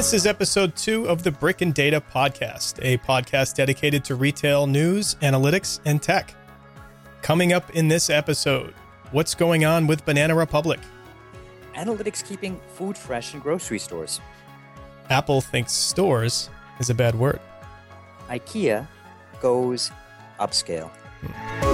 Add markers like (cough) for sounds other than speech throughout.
This is episode two of the Brick and Data Podcast, a podcast dedicated to retail news, analytics, and tech. Coming up in this episode, what's going on with Banana Republic? Analytics keeping food fresh in grocery stores. Apple thinks stores is a bad word. IKEA goes upscale. Hmm.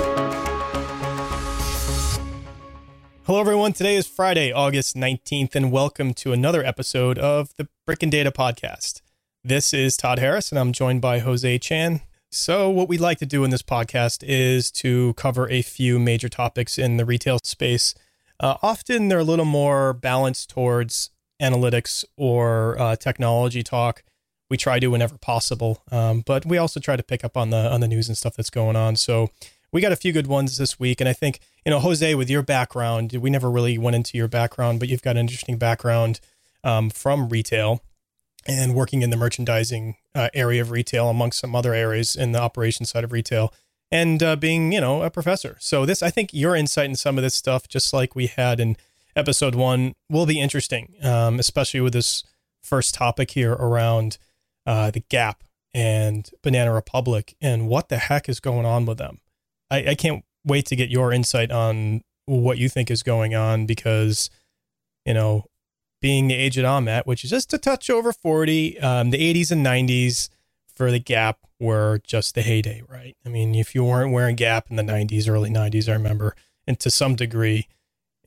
Hello, everyone. Today is Friday, August 19th, and welcome to another episode of the Brick and Data Podcast. This is Todd Harris, and I'm joined by Jose Chan. So, what we'd like to do in this podcast is to cover a few major topics in the retail space. Uh, often they're a little more balanced towards analytics or uh, technology talk. We try to whenever possible, um, but we also try to pick up on the on the news and stuff that's going on. So, we got a few good ones this week, and I think you know, Jose, with your background, we never really went into your background, but you've got an interesting background um, from retail and working in the merchandising uh, area of retail, amongst some other areas in the operations side of retail, and uh, being, you know, a professor. So this, I think, your insight in some of this stuff, just like we had in episode one, will be interesting, um, especially with this first topic here around uh, the Gap and Banana Republic and what the heck is going on with them. I, I can't wait to get your insight on what you think is going on because, you know, being the age that I'm at, which is just a touch over 40, um, the 80s and 90s for the Gap were just the heyday, right? I mean, if you weren't wearing Gap in the 90s, early 90s, I remember, and to some degree,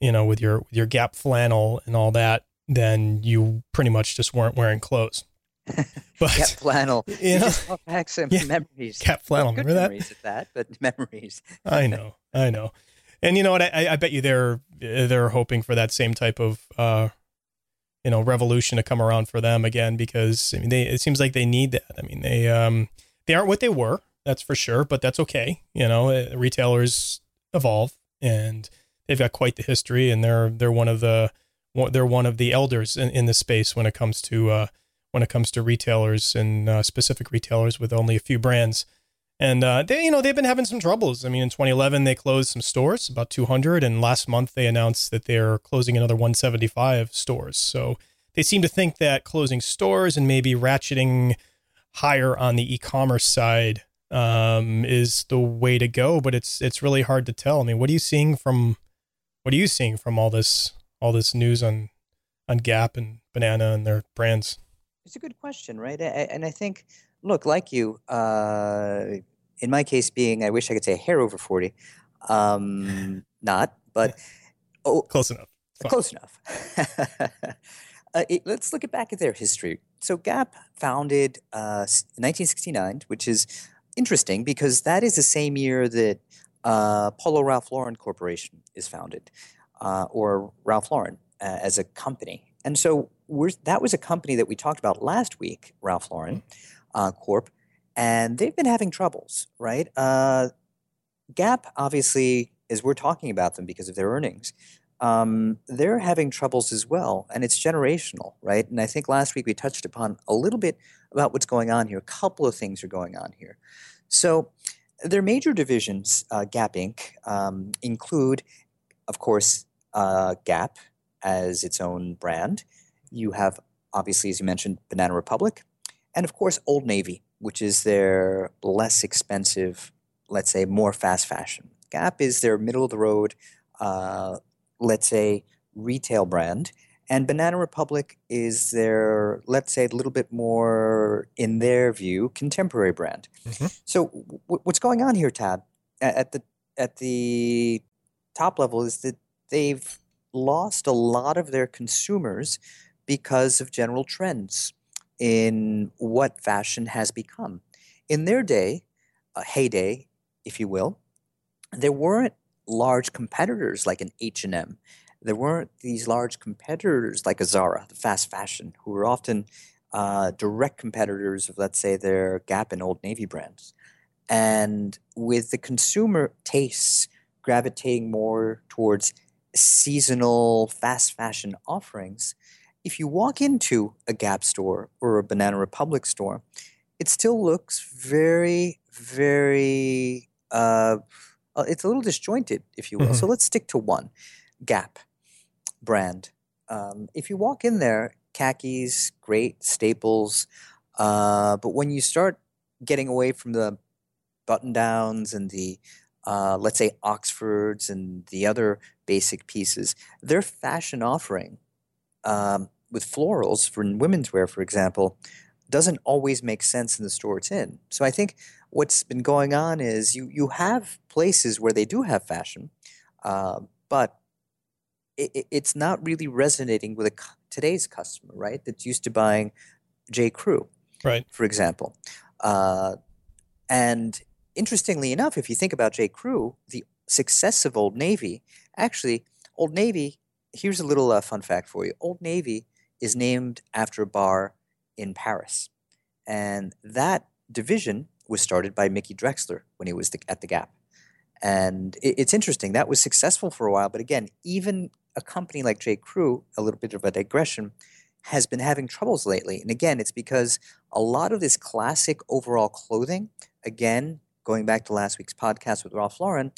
you know, with your with your Gap flannel and all that, then you pretty much just weren't wearing clothes. (laughs) But Gap flannel, you know, just back some yeah, memories. Gap flannel, remember memories at that, but (laughs) memories. I know, I know, and you know what? I, I bet you they're they're hoping for that same type of uh, you know revolution to come around for them again because I mean they it seems like they need that. I mean they um they aren't what they were, that's for sure, but that's okay. You know, uh, retailers evolve and they've got quite the history, and they're they're one of the they're one of the elders in, in the space when it comes to uh, when it comes to retailers and uh, specific retailers with only a few brands. And uh, they, you know, they've been having some troubles. I mean, in 2011 they closed some stores, about 200, and last month they announced that they're closing another 175 stores. So they seem to think that closing stores and maybe ratcheting higher on the e-commerce side um, is the way to go. But it's it's really hard to tell. I mean, what are you seeing from what are you seeing from all this all this news on on Gap and Banana and their brands? It's a good question, right? And I think, look, like you, uh, in my case, being I wish I could say a hair over forty, um, (laughs) not, but oh, close enough. Close enough. (laughs) uh, it, let's look at back at their history. So Gap founded uh, 1969, which is interesting because that is the same year that uh, Polo Ralph Lauren Corporation is founded, uh, or Ralph Lauren uh, as a company. And so that was a company that we talked about last week, Ralph Lauren mm-hmm. uh, Corp, and they've been having troubles, right? Uh, Gap, obviously, as we're talking about them because of their earnings, um, they're having troubles as well, and it's generational, right? And I think last week we touched upon a little bit about what's going on here. A couple of things are going on here. So, their major divisions, uh, Gap Inc., um, include, of course, uh, Gap as its own brand. You have, obviously, as you mentioned, Banana Republic, and of course, Old Navy, which is their less expensive, let's say, more fast fashion. Gap is their middle of the road, uh, let's say, retail brand. And Banana Republic is their, let's say, a little bit more, in their view, contemporary brand. Mm-hmm. So, w- what's going on here, Tad, at the at the top level is that they've lost a lot of their consumers because of general trends in what fashion has become. In their day, a heyday, if you will, there weren't large competitors like an H&M. There weren't these large competitors like a Zara, the fast fashion, who were often uh, direct competitors of, let's say, their Gap and Old Navy brands. And with the consumer tastes gravitating more towards seasonal fast fashion offerings, if you walk into a Gap store or a Banana Republic store, it still looks very, very, uh, uh it's a little disjointed, if you will. Mm-hmm. So let's stick to one Gap brand. Um, if you walk in there, khakis, great staples. Uh, but when you start getting away from the button downs and the uh, let's say Oxfords and the other basic pieces, their fashion offering um, with florals for women's wear, for example, doesn't always make sense in the store it's in. So I think what's been going on is you you have places where they do have fashion, uh, but it, it's not really resonating with a, today's customer, right? That's used to buying J. Crew, right? For example, uh, and interestingly enough, if you think about J. Crew, the success of Old Navy, actually, Old Navy. Here's a little uh, fun fact for you: Old Navy is named after a bar in Paris. And that division was started by Mickey Drexler when he was the, at the Gap. And it, it's interesting, that was successful for a while. But again, even a company like J. Crew, a little bit of a digression, has been having troubles lately. And again, it's because a lot of this classic overall clothing, again, going back to last week's podcast with Ralph Lauren,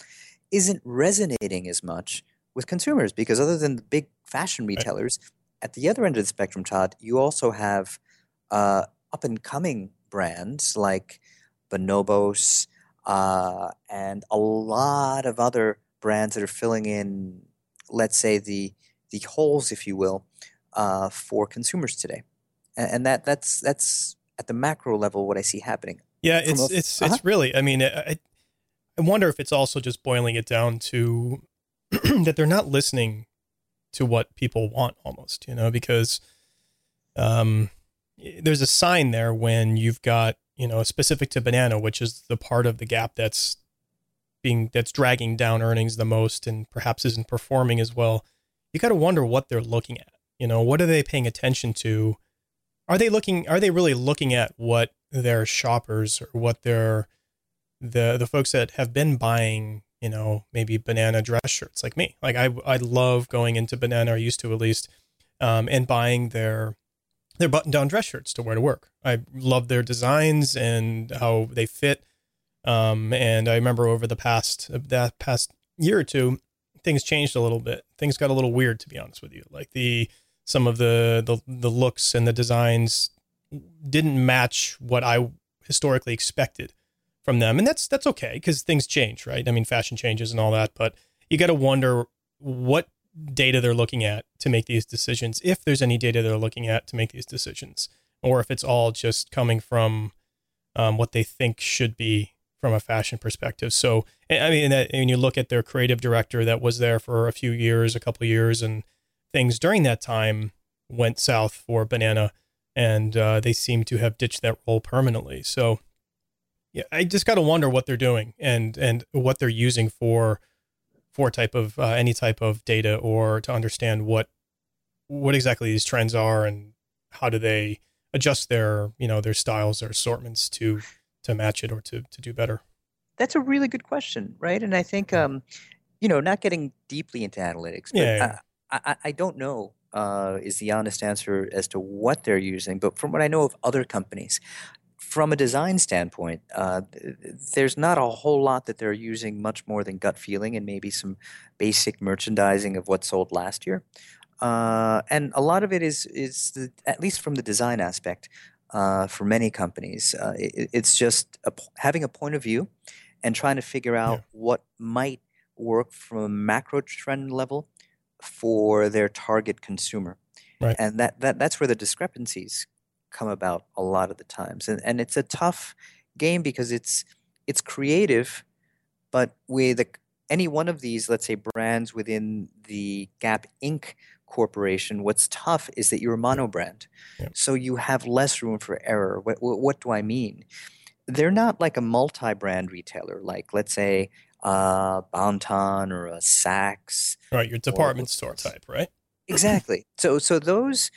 isn't resonating as much with consumers because other than the big fashion retailers, right. At the other end of the spectrum, Todd, you also have uh, up and coming brands like Bonobos uh, and a lot of other brands that are filling in, let's say, the the holes, if you will, uh, for consumers today. And, and, that that's that's at the macro level what I see happening. Yeah, it's a, it's uh-huh. it's really. I mean, I I wonder if it's also just boiling it down to (clears throat) that they're not listening to what people want almost, you know, because um there's a sign there when you've got you know specific to banana which is the part of the gap that's being that's dragging down earnings the most and perhaps isn't performing as well. You got to wonder what they're looking at you know what are they paying attention to? Are they looking are they really looking at what their shoppers or what their the the folks that have been buying you know maybe banana dress shirts like me like i i love going into banana or used to at least um, and buying their their button down dress shirts to wear to work. I love their designs and how they fit. Um, and I remember over the past that past year or two, things changed a little bit. Things got a little weird, to be honest with you. Like the some of the the, the looks and the designs didn't match what I historically expected from them, and that's that's okay because things change, right? I mean, fashion changes and all that, but you got to wonder what data they're looking at to make these decisions, if there's any data they're looking at to make these decisions, or if it's all just coming from um, what they think should be from a fashion perspective. So, I mean, that, when you look at their creative director that was there for a few years, a couple years, and things during that time went south for Banana, and uh, they seem to have ditched that role permanently. So, yeah, I just got to wonder what they're doing and and what they're using for for type of uh, any type of data or to understand what what exactly these trends are and how do they adjust their you know their styles their assortments to to match it or to to do better. That's a really good question right? And i think um you know not getting deeply into analytics but yeah, yeah. I, I, I don't know uh, is the honest answer as to what they're using but from what i know of other companies from a design standpoint, uh, there's not a whole lot that they're using much more than gut feeling and maybe some basic merchandising of what sold last year. Uh, and a lot of it is is the, at least from the design aspect uh, for many companies. Uh, it, it's just a, having a point of view and trying to figure out yeah. what might work from a macro trend level for their target consumer. Right. And that, that that's where the discrepancies come about a lot of the times. And and it's a tough game because it's it's creative, but with a, any one of these, let's say brands within the Gap Inc. corporation, what's tough is that you're a mono brand. Yeah. So you have less room for error. What, what do I mean? They're not like a multi-brand retailer, like let's say uh, Bon-Ton or a Saks. Right, your department or, store type, right? Exactly. So so those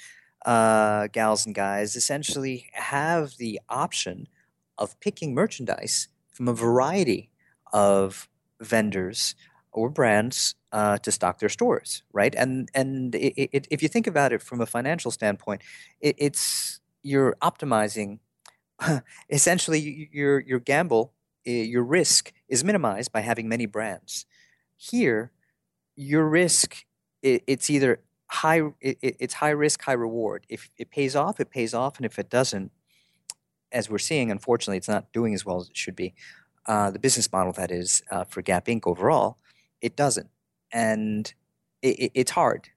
uh, gals and guys essentially have the option of picking merchandise from a variety of vendors or brands uh, to stock their stores, right? And and it, it, if you think about it from a financial standpoint, it, it's you're optimizing. (laughs) essentially, your your gamble, your risk is minimized by having many brands. Here, your risk it's either high it, it's high risk high reward. If it pays off it pays off and if it doesn't as we're seeing unfortunately it's not doing as well as it should be uh, the business model that is uh, for gap inc overall it doesn't. And it, it's hard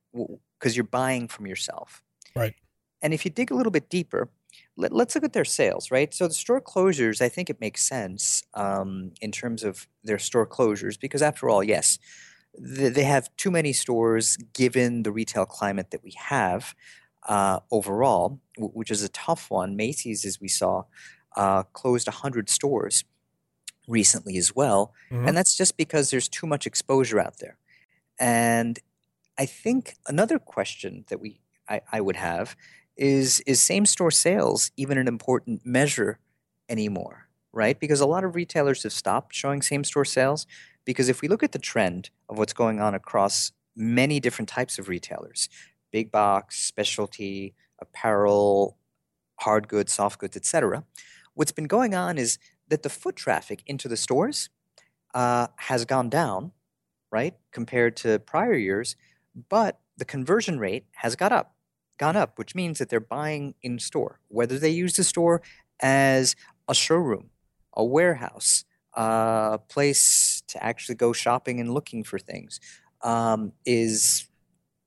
because you're buying from yourself. Right. And if you dig a little bit deeper let, us look at their sales right? So the store closures i think it makes sense um, in terms of their store closures because after all yes they have too many stores given the retail climate that we have uh, overall, which is a tough one. Macy's, as we saw, uh, closed 100 stores recently as well. Mm-hmm. And that's just because there's too much exposure out there. And I think another question that we I, I would have is is same store sales even an important measure anymore, right? Because a lot of retailers have stopped showing same store sales because if we look at the trend of what's going on across many different types of retailers, big box, specialty, apparel, hard goods, soft goods, etc., what's been going on is that the foot traffic into the stores uh, has gone down, right, compared to prior years, but the conversion rate has got up, gone up, which means that they're buying in store, whether they use the store as a showroom, a warehouse, a place to actually go shopping and looking for things um, is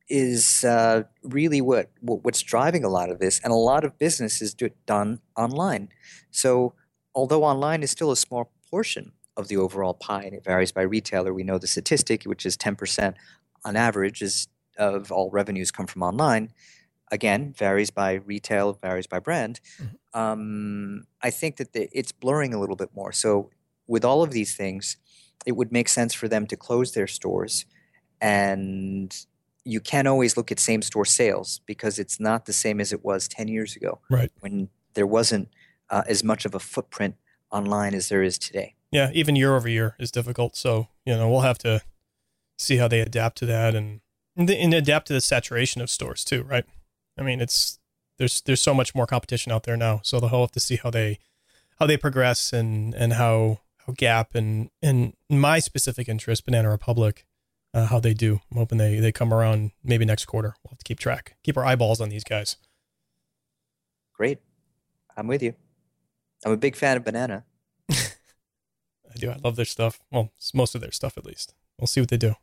is uh, really what, what, what's driving a lot of this, and a lot of business is do, done online. So although online is still a small portion of the overall pie, and it varies by retailer, we know the statistic, which is ten percent on average, is of all revenues come from online. Again, varies by retail, varies by brand. Mm-hmm. Um, I think that the, it's blurring a little bit more. So with all of these things, it would make sense for them to close their stores. And you can't always look at same store sales because it's not the same as it was 10 years ago. Right. When there wasn't uh, as much of a footprint online as there is today. Yeah. Even year over year is difficult. So, you know, we'll have to see how they adapt to that and, and adapt to the saturation of stores too. Right. I mean, it's, there's, there's so much more competition out there now. So they'll have to see how they, how they progress and, and how, Gap and and my specific interest, Banana Republic, uh, how they do. I'm hoping they they come around maybe next quarter. We'll have to keep track, keep our eyeballs on these guys. Great, I'm with you. I'm a big fan of Banana. (laughs) I do. I love their stuff. Well, most of their stuff at least. We'll see what they do.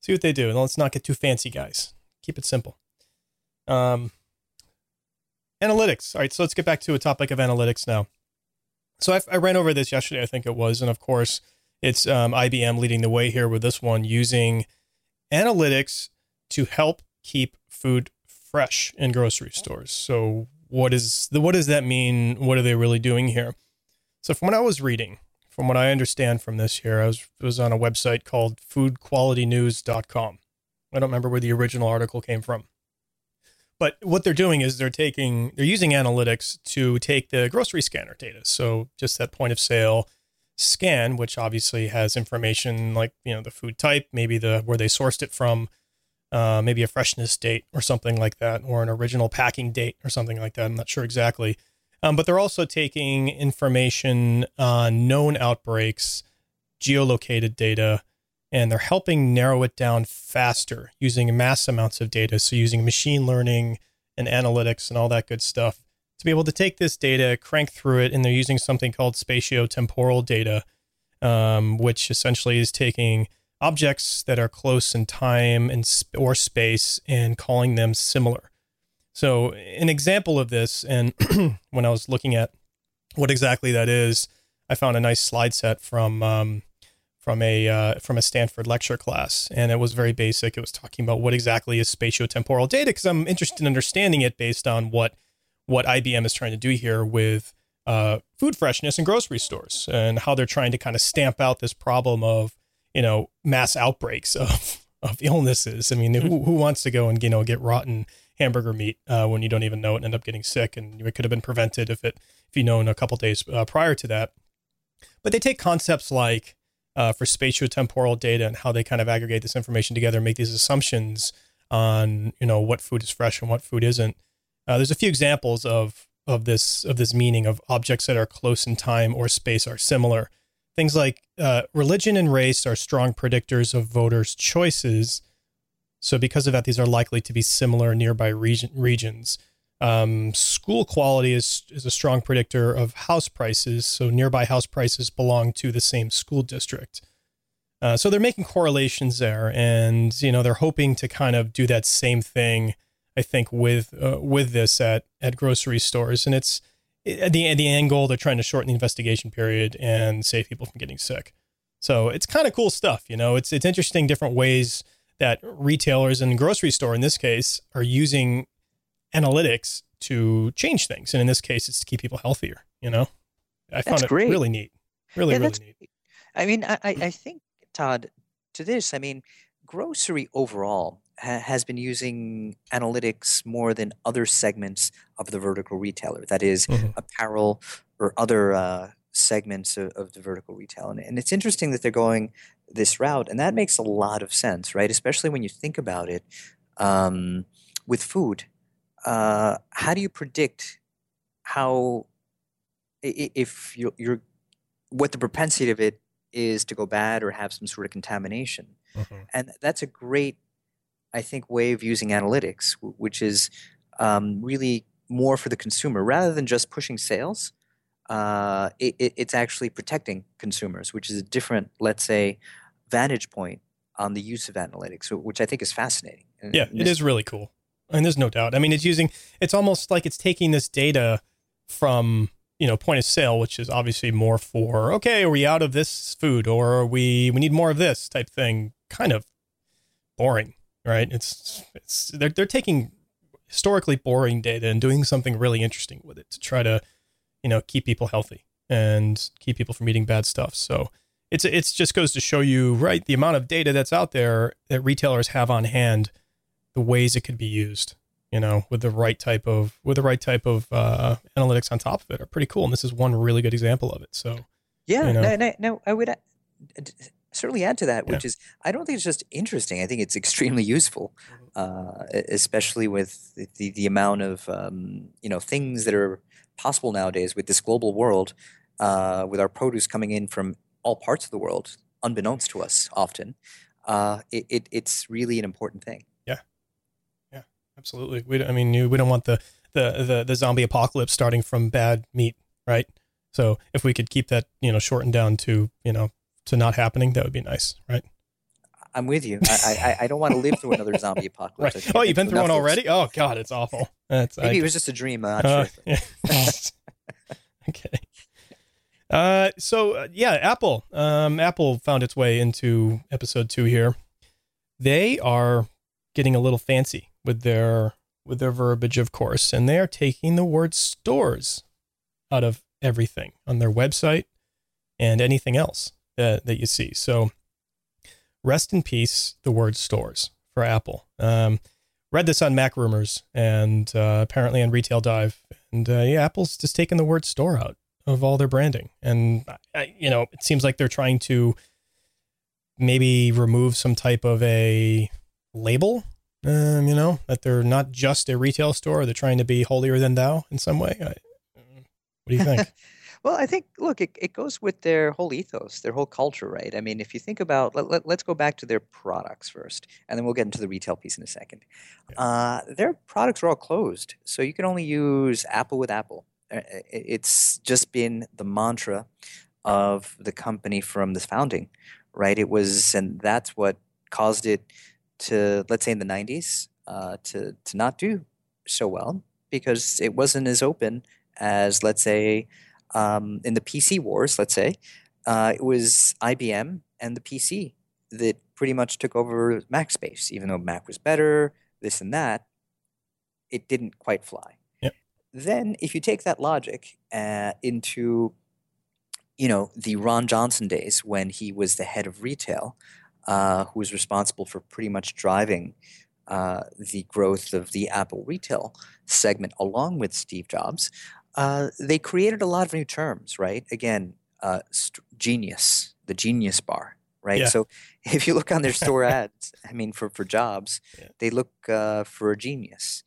See what they do, and let's not get too fancy, guys. Keep it simple. Um, analytics. All right, so let's get back to a topic of analytics now. So I, I, ran over this yesterday, I think it was, and of course, it's um, IBM leading the way here with this one, using analytics to help keep food fresh in grocery stores. So what is the what does that mean? What are they really doing here? So from what I was reading, from what I understand from this here, I was was on a website called foodqualitynews.com. I don't remember where the original article came from. But what they're doing is they're taking they're using analytics to take the grocery scanner data. So just that point of sale scan, which obviously has information like you know the food type, maybe the where they sourced it from, uh, maybe a freshness date or something like that, or an original packing date or something like that. I'm not sure exactly. Um, but they're also taking information on known outbreaks, geolocated data, and they're helping narrow it down faster using mass amounts of data. So, using machine learning and analytics and all that good stuff to be able to take this data, crank through it, and they're using something called spatiotemporal data, um, which essentially is taking objects that are close in time and or space and calling them similar. So, an example of this, and (clears throat) when I was looking at what exactly that is, I found a nice slide set from um, from a uh, from a Stanford lecture class, and it was very basic. It was talking about what exactly is spatiotemporal data because I'm interested in understanding it based on what what IBM is trying to do here with uh, food freshness in grocery stores and how they're trying to kind of stamp out this problem of you know mass outbreaks of of illnesses. I mean, who who wants to go and you know get rotten hamburger meat uh, when you don't even know it and end up getting sick, and it could have been prevented if it if you known a couple days uh, prior to that. But they take concepts like uh, for spatiotemporal data and how they kind of aggregate this information together, and make these assumptions on you know what food is fresh and what food isn't. Uh, there's a few examples of of this of this meaning of objects that are close in time or space are similar. Things like uh, religion and race are strong predictors of voters' choices, So because of that, these are likely to be similar nearby region, regions. Um, school quality is is a strong predictor of house prices. So nearby house prices belong to the same school district. Uh, so they're making correlations there, and you know they're hoping to kind of do that same thing. I think with uh, with this at at grocery stores, and it's at the the end goal they're trying to shorten the investigation period and save people from getting sick. So it's kind of cool stuff, you know. It's it's interesting different ways that retailers and grocery store in this case are using analytics to change things, and in this case, it's to keep people healthier. You know, I found it great. really neat, really Yeah, really that's neat. I mean, I, I think, Todd, to this, I mean, grocery overall ha has been using analytics more than other segments of the vertical retailer. That is, Mhm. apparel or other uh, segments of, of the vertical retail. And, and it's interesting that they're going this route, and that makes a lot of sense, right? Especially when you think about it um, with food. Uh, how do you predict how if you're, you're what the propensity of it is to go bad or have some sort of contamination? Mhm. And that's a great, I think, way of using analytics, which is um, really more for the consumer rather than just pushing sales. Uh, it, it- it's actually protecting consumers, which is a different, let's say, vantage point on the use of analytics, which I think is fascinating. Yeah, it is really cool. And there's no doubt. I mean, it's using it's almost like it's taking this data from, you know, point of sale, which is obviously more for, okay, are we out of this food or are we we need more of this type thing. Kind of boring, right? It's it's they're they're taking historically boring data and doing something really interesting with it to try to, you know, keep people healthy and keep people from eating bad stuff. So it's it's just goes to show you, right, the amount of data that's out there that retailers have on hand the ways it could be used you know with the right type of with the right type of uh, analytics on top of it are pretty cool and this is one really good example of it so Yeah, you know? no, no, no. I would certainly add to that, Yeah. which is I don't think it's just interesting. I think it's extremely useful, uh, especially with the, the, the amount of um, you know things that are possible nowadays with this global world, uh, with our produce coming in from all parts of the world, unbeknownst to us often. Uh, it, it, it's really an important thing. Absolutely we, i mean you, we don't want the, the the the zombie apocalypse starting from bad meat right so if we could keep that you know shortened down to you know to not happening that would be nice right I'm with you. I, I, I- I don't want to live through another zombie (laughs) apocalypse. Right oh you've been through one already oh god it's awful that's Maybe I, it was just a dream. I'm Uh, sure. yeah. (laughs) okay. Uh, so uh, yeah, Apple. Um, Apple found its way into episode two here. They are getting a little fancy with their with their verbiage, of course, and they are taking the word stores out of everything on their website and anything else that, that you see. So rest in peace, the word stores for Apple. Um, read this on Mac Rumors and uh, apparently on Retail Dive. And uh, yeah, Apple's just taken the word store out of all their branding. And, I, you know, it seems like they're trying to maybe remove some type of a label, um, you know, that they're not just a retail store. They're trying to be holier than thou in some way. I, what do you think? (laughs) Well, I think, look, it, it goes with their whole ethos, their whole culture, right? I mean, if you think about, let, let, let's go back to their products first, and then we'll get into the retail piece in a second. Yeah. Uh, their products are all closed, so you can only use Apple with Apple. Uh, It's just been the mantra of the company from the founding, right? It was, and that's what caused it to, let's say in the 90s, uh, to, to not do so well because it wasn't as open as, let's say, um, in the PC wars, let's say, uh, it was IBM and the PC that pretty much took over Mac space, even though Mac was better, this and that. It didn't quite fly. Yep. Then, if you take that logic uh, into, you know, the Ron Johnson days when he was the head of retail, uh, who was responsible for pretty much driving uh, the growth of the Apple retail segment along with Steve Jobs, uh, they created a lot of new terms, right? Again, uh, st- genius, the genius bar, right? Yeah. So (laughs) if you look on their (laughs) store ads, I mean, for, for jobs, Yeah. they look uh, for a genius.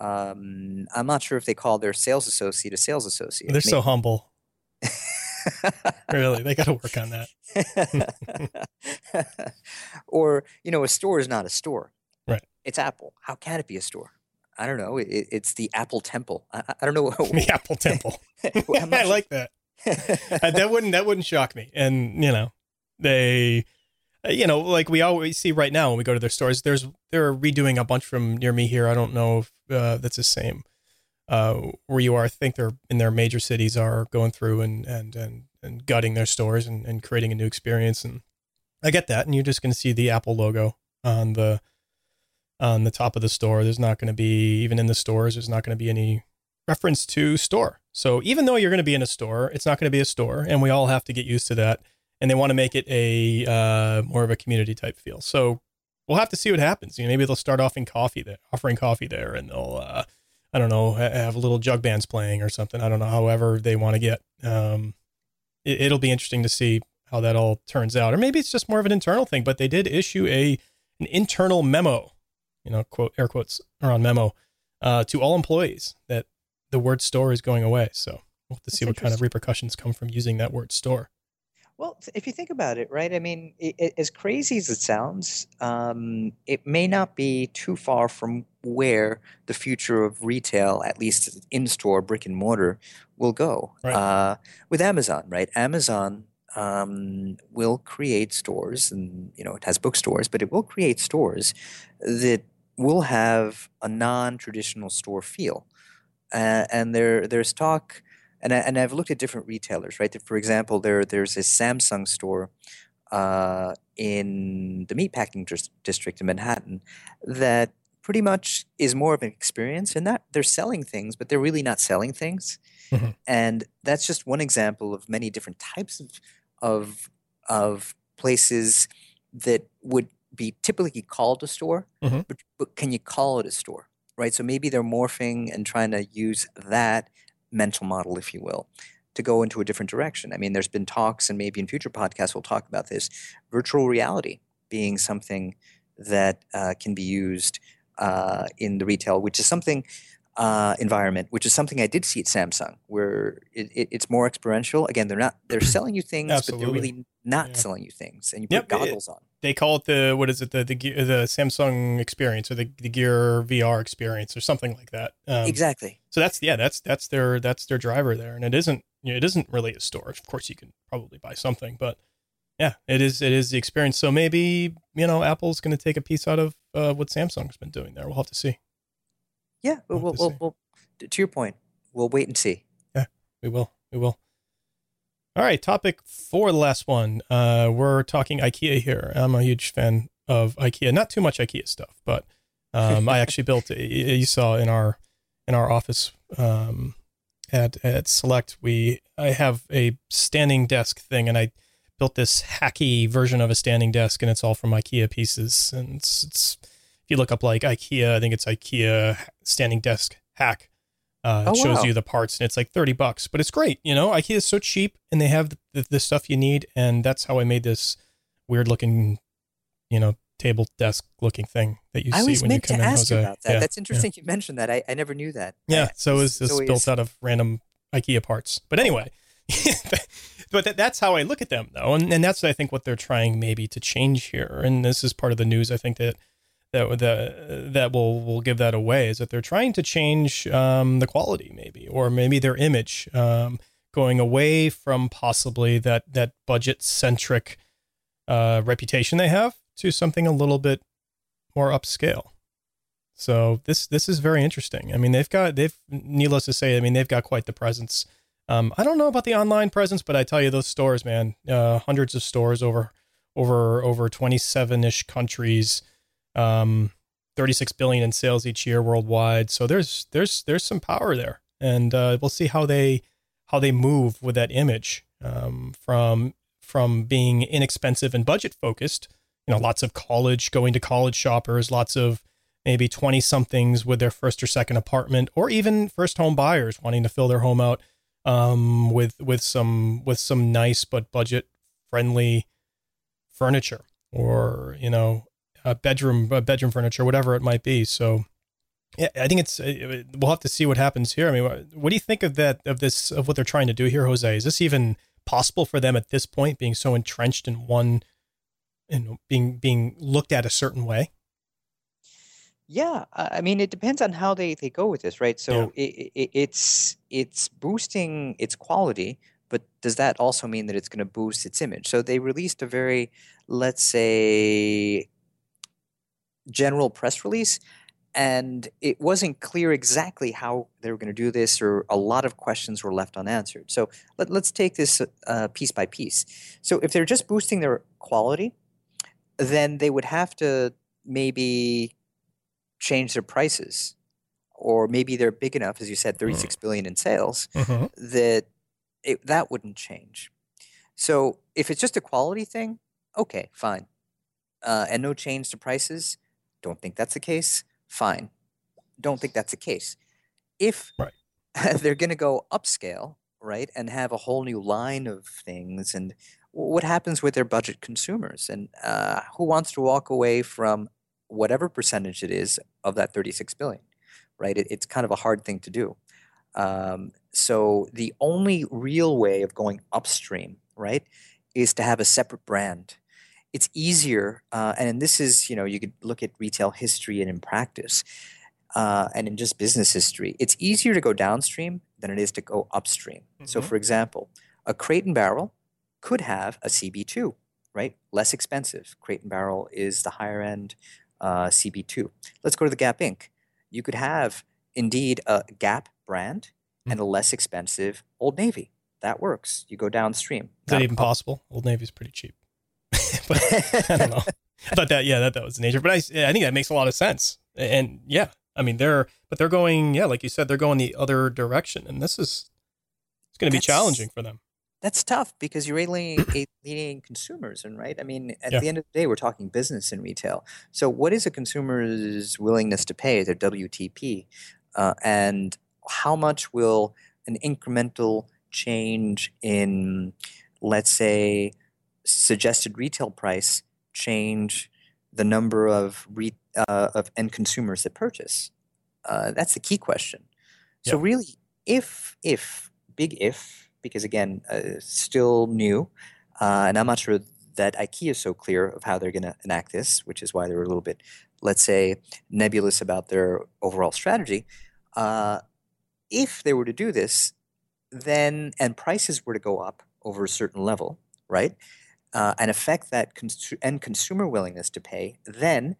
Um, I'm not sure if they call their sales associate a sales associate. They're so humble. (laughs) Really, they got to work on that. (laughs) or, you know, a store is not a store. Right. It's Apple. How can it be a store? I don't know. It, it's the Apple Temple. I, I don't know. (laughs) the Apple Temple. (laughs) I like that. Uh, that wouldn't that wouldn't shock me. And you know, they, you know, like we always see right now when we go to their stores. There's they're redoing a bunch from near me here. I don't know if uh, that's the same uh, where you are. I think they're in their major cities are going through and and and, and gutting their stores and, and creating a new experience. And I get that. And you're just going to see the Apple logo on the on the top of the store. There's not going to be even in the stores. There's not going to be any reference to store. So even though you're going to be in a store, it's not going to be a store, and we all have to get used to that. And they want to make it a uh, more of a community type feel. So we'll have to see what happens. You know, maybe they'll start offering coffee there, offering coffee there, and they'll uh, I don't know have little jug bands playing or something. I don't know. However they want to get. Um, it, it'll be interesting to see how that all turns out, or maybe it's just more of an internal thing. But they did issue a an internal memo, you know, quote air quotes around memo, uh, to all employees that the word store is going away. So we'll have to see what kind of repercussions come from using that word store. Well, if you think about it, right? I mean, it, it, as crazy as it sounds, um, it may not be too far from where the future of retail, at least in store, brick and mortar, will go. Right. Uh, with Amazon, right? Amazon um, will create stores, and you know, it has bookstores, but it will create stores that will have a non-traditional store feel. Uh, and there, there's talk and I, and I've looked at different retailers, right? For example, there there's a Samsung store uh, in the meatpacking dis- district in Manhattan that pretty much is more of an experience in that they're selling things, but they're really not selling things. Mm-hmm. And that's just one example of many different types of of of places that would be typically called a store, Mhm. but, but can you call it a store? Right. So maybe they're morphing and trying to use that mental model, if you will, to go into a different direction. I mean, there's been talks, and maybe in future podcasts we'll talk about this virtual reality being something that uh, can be used uh, in the retail, which is something. Uh, environment, which is something I did see at Samsung, where it, it, it's more experiential. Again, they're not they're (clears throat) selling you things, but they're really not Yeah. selling you things, and you Yep, put it- goggles on. They call it the what is it the the the Samsung experience or the the Gear VR experience or something like that. Um, exactly. So that's yeah, that's that's their that's their driver there, and it isn't you know, it isn't really a store. Of course, you can probably buy something, but yeah, it is it is the experience. So maybe you know Apple's going to take a piece out of uh, what Samsung's been doing there. We'll have to see. Yeah. We'll Well, well, well, well, to your point, we'll wait and see. Yeah, we will. We will. All right, topic for the last one. Uh, we're talking IKEA here. I'm a huge fan of IKEA. Not too much IKEA stuff, but um, I actually built. (laughs) You saw in our in our office um, at at Select, we I have a standing desk thing, and I built this hacky version of a standing desk, and it's all from IKEA pieces. And it's, it's if you look up like IKEA, I think it's IKEA standing desk hack. Uh, Oh, it shows wow. you the parts, and it's like thirty bucks, but it's great. You know, IKEA is so cheap, and they have the, the, the stuff you need, and that's how I made this weird looking, you know, table desk looking thing that you I see was when you meant to come in, ask you Jose. about that. Yeah, That's yeah. interesting you mentioned that. I, I never knew that. Yeah, I- so it's just built out of random IKEA parts. But anyway, (laughs) but that, that's how I look at them, though, and, and that's I think what they're trying maybe to change here. And this is part of the news. I think that that that that will will give that away is that they're trying to change um, the quality, maybe, or maybe their image, um, going away from possibly that that budget centric uh, reputation they have to something a little bit more upscale. So this this is very interesting. I mean, they've got they've needless to say, I mean, they've got quite the presence. Um, I don't know about the online presence, but I tell you, those stores, man, uh, hundreds of stores over over over twenty seven ish countries, um, thirty six billion in sales each year worldwide. So there's there's there's some power there, and uh, we'll see how they how they move with that image um, from from being inexpensive and budget focused. You know, lots of college going to college shoppers, lots of maybe 20 somethings with their first or second apartment or even first home buyers wanting to fill their home out um, with with some with some nice but budget friendly furniture or you know uh, bedroom uh, bedroom furniture whatever it might be. So yeah i think it's uh, we'll have to see what happens here. I mean what, what do you think of that of this of what they're trying to do here jose? Is this even possible for them at this point being so entrenched in one and being being looked at a certain way? Yeah, I mean, it depends on how they, they go with this, right? So it, it, it's it's boosting its quality, but does that also mean that it's going to boost its image? So they released a very, let's say, general press release, and it wasn't clear exactly how they were going to do this, or a lot of questions were left unanswered. So let, let's take this uh, piece by piece. So if they're just boosting their quality, then they would have to maybe change their prices or maybe they're big enough as you said Mm. 36 billion in sales Mhm. that it, that wouldn't change so if it's just a quality thing okay fine uh, and no change to prices don't think that's the case fine. Don't think that's the case. If Right. (laughs) they're going to go upscale right and have a whole new line of things and what happens with their budget consumers? And uh, who wants to walk away from whatever percentage it is of that 36 billion right? It, it's kind of a hard thing to do. Um, so the only real way of going upstream right is to have a separate brand it's easier uh, and this is you know you could look at retail history and in practice uh, and in just business history it's easier to go downstream than it is to go upstream. So Mhm. for example a crate and barrel could have a cb2 right? Less expensive. Crate and barrel is the higher end uh, cb2 let's go to the gap inc. You could have indeed a gap brand and a less expensive old navy. That works. You go downstream. Is that even problem. possible? Old Navy's pretty cheap. (laughs) but I don't know. I thought that, yeah, that, that was the nature. But I, I think that makes a lot of sense. And yeah, I mean, they're, but they're going, yeah, like you said, they're going the other direction. And this is, it's going to be That's- challenging for them. That's tough because you're alienating alienating consumers, and right. I mean, at Yeah. the end of the day, we're talking business and retail. So, what is a consumer's willingness to pay their WTP, uh, and how much will an incremental change in, let's say, suggested retail price change the number of re- uh, of end consumers that purchase? Uh, that's the key question. So Yeah. really, if if big if because again, uh, still new, uh, and I'm not sure that IKEA is so clear of how they're going to enact this, which is why they're a little bit, let's say, nebulous about their overall strategy. Uh, if they were to do this, then and prices were to go up over a certain level, right, uh, and affect that cons- end consumer willingness to pay, then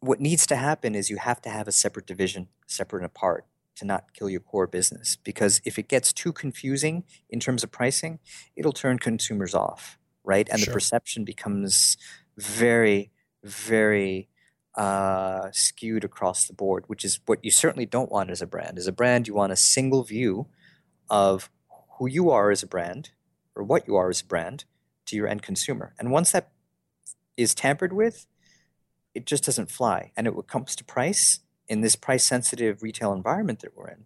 what needs to happen is you have to have a separate division, separate and apart, to not kill your core business. Because if it gets too confusing in terms of pricing, it'll turn consumers off, right? And Sure. the perception becomes very, very uh, skewed across the board, which is what you certainly don't want as a brand. As a brand, you want a single view of who you are as a brand or what you are as a brand to your end consumer. And once that is tampered with, it just doesn't fly. And it comes to price in this price sensitive retail environment that we're in,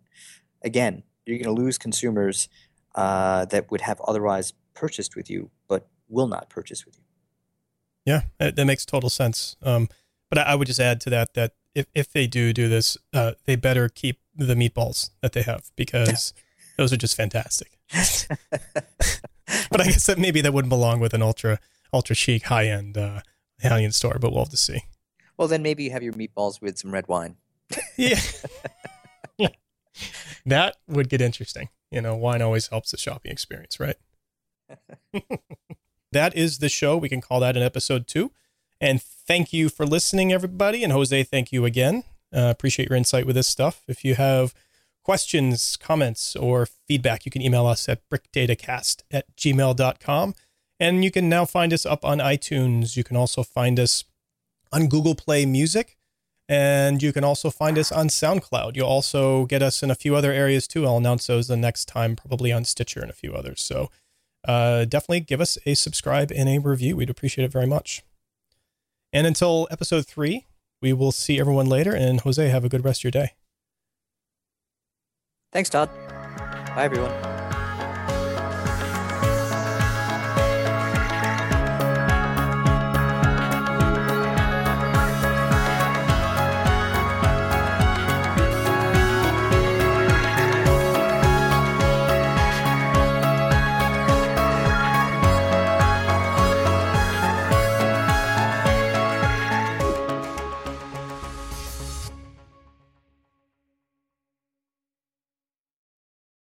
again, you're going to lose consumers uh, that would have otherwise purchased with you, but will not purchase with you. Yeah, that, that makes total sense. Um, but I, I would just add to that that if, if they do do this, uh, they better keep the meatballs that they have because (laughs) those are just fantastic. (laughs) (laughs) but I guess that maybe that wouldn't belong with an ultra ultra chic high end uh, end store. But we'll have to see. Well, then maybe you have your meatballs with some red wine. (laughs) Yeah, (laughs) that would get interesting. You know, wine always helps the shopping experience, right? that is the show. We can call that an episode two. And thank you for listening, everybody. And Jose, thank you again. Uh, appreciate your insight with this stuff. If you have questions, comments, or feedback, you can email us at brickdatacast at gmail.com. And you can now find us up on iTunes. You can also find us on Google Play Music. And you can also find us on SoundCloud. You'll also get us in a few other areas too. I'll announce those the next time, probably on Stitcher and a few others. So uh, definitely give us a subscribe and a review. We'd appreciate it very much. And until episode three, we will see everyone later. And Jose, have a good rest of your day. Thanks, Todd. Bye, everyone.